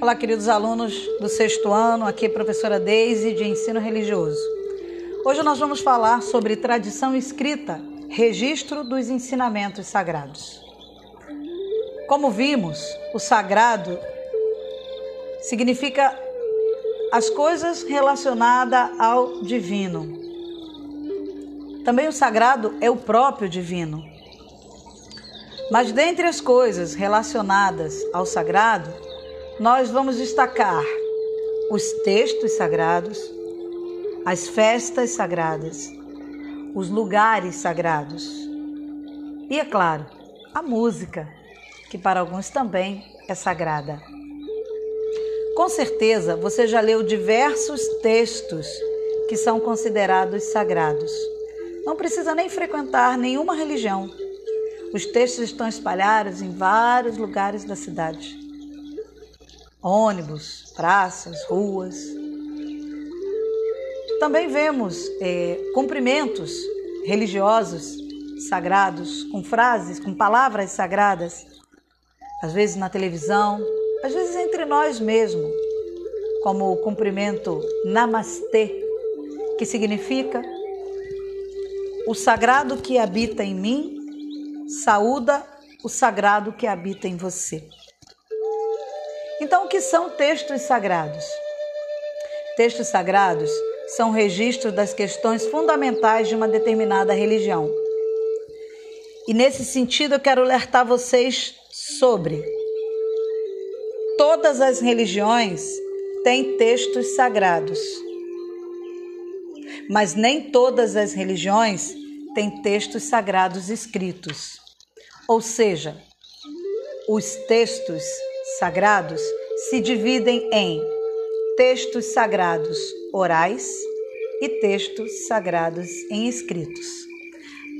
Olá, queridos alunos do sexto ano, aqui é a professora Deise de Ensino Religioso. Hoje nós vamos falar sobre tradição escrita, registro dos ensinamentos sagrados. Como vimos, o sagrado significa as coisas relacionadas ao divino. Também o sagrado é o próprio divino. Mas dentre as coisas relacionadas ao sagrado, nós vamos destacar os textos sagrados, as festas sagradas, os lugares sagrados e, é claro, a música, que para alguns também é sagrada. Com certeza você já leu diversos textos que são considerados sagrados. Não precisa nem frequentar nenhuma religião os textos estão espalhados em vários lugares da cidade. Ônibus, praças, ruas. Também vemos é, cumprimentos religiosos sagrados, com frases, com palavras sagradas, às vezes na televisão, às vezes entre nós mesmos, como o cumprimento Namastê, que significa o sagrado que habita em mim saúda o sagrado que habita em você. Então, o que são textos sagrados? Textos sagrados são registros das questões fundamentais de uma determinada religião. E nesse sentido, eu quero alertar vocês sobre todas as religiões têm textos sagrados. Mas nem todas as religiões têm textos sagrados escritos. Ou seja, os textos sagrados se dividem em textos sagrados orais e textos sagrados em escritos.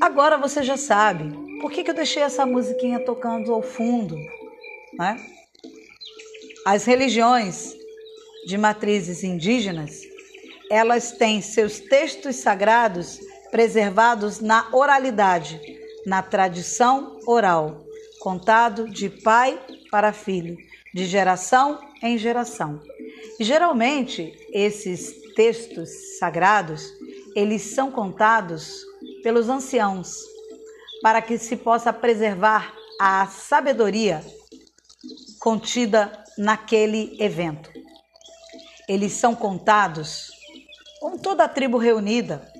Agora você já sabe por que, eu deixei essa musiquinha tocando ao fundo. Né? As religiões de matrizes indígenas, elas têm seus textos sagrados preservados na oralidade, na tradição oral, contado de pai para filho, de geração em geração. E, geralmente, esses textos sagrados, eles são contados pelos anciãos, para que se possa preservar a sabedoria contida naquele evento. Eles são contados com toda a tribo reunida,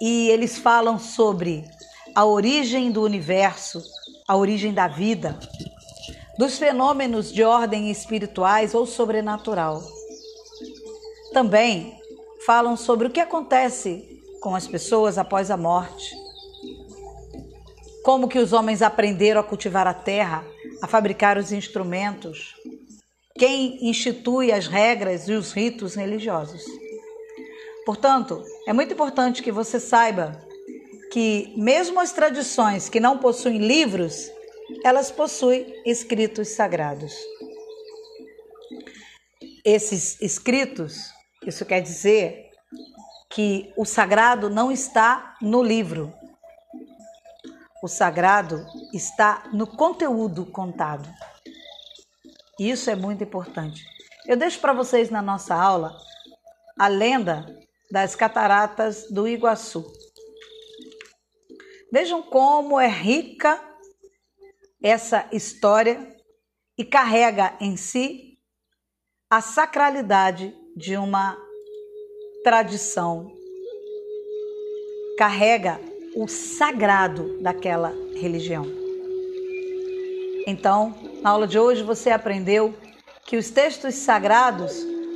e eles falam sobre a origem do universo, a origem da vida, dos fenômenos de ordem espirituais ou sobrenatural. Também falam sobre o que acontece com as pessoas após a morte. Como que os homens aprenderam a cultivar a terra, a fabricar os instrumentos, quem institui as regras e os ritos religiosos. Portanto, é muito importante que você saiba que, mesmo as tradições que não possuem livros, elas possuem escritos sagrados. Esses escritos, isso quer dizer que o sagrado não está no livro. O sagrado está no conteúdo contado. Isso é muito importante. Eu deixo para vocês na nossa aula a lenda das cataratas do Iguaçu. Vejam como é rica essa história e carrega em si a sacralidade de uma tradição. Carrega o sagrado daquela religião. Então, na aula de hoje você aprendeu que os textos sagrados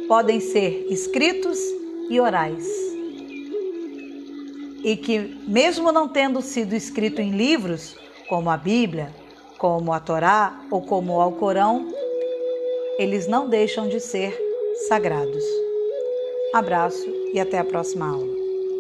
podem ser escritos e orais. E que, mesmo não tendo sido escrito em livros, como a Bíblia, como a Torá ou como o Alcorão, eles não deixam de ser sagrados. Abraço e até a próxima aula.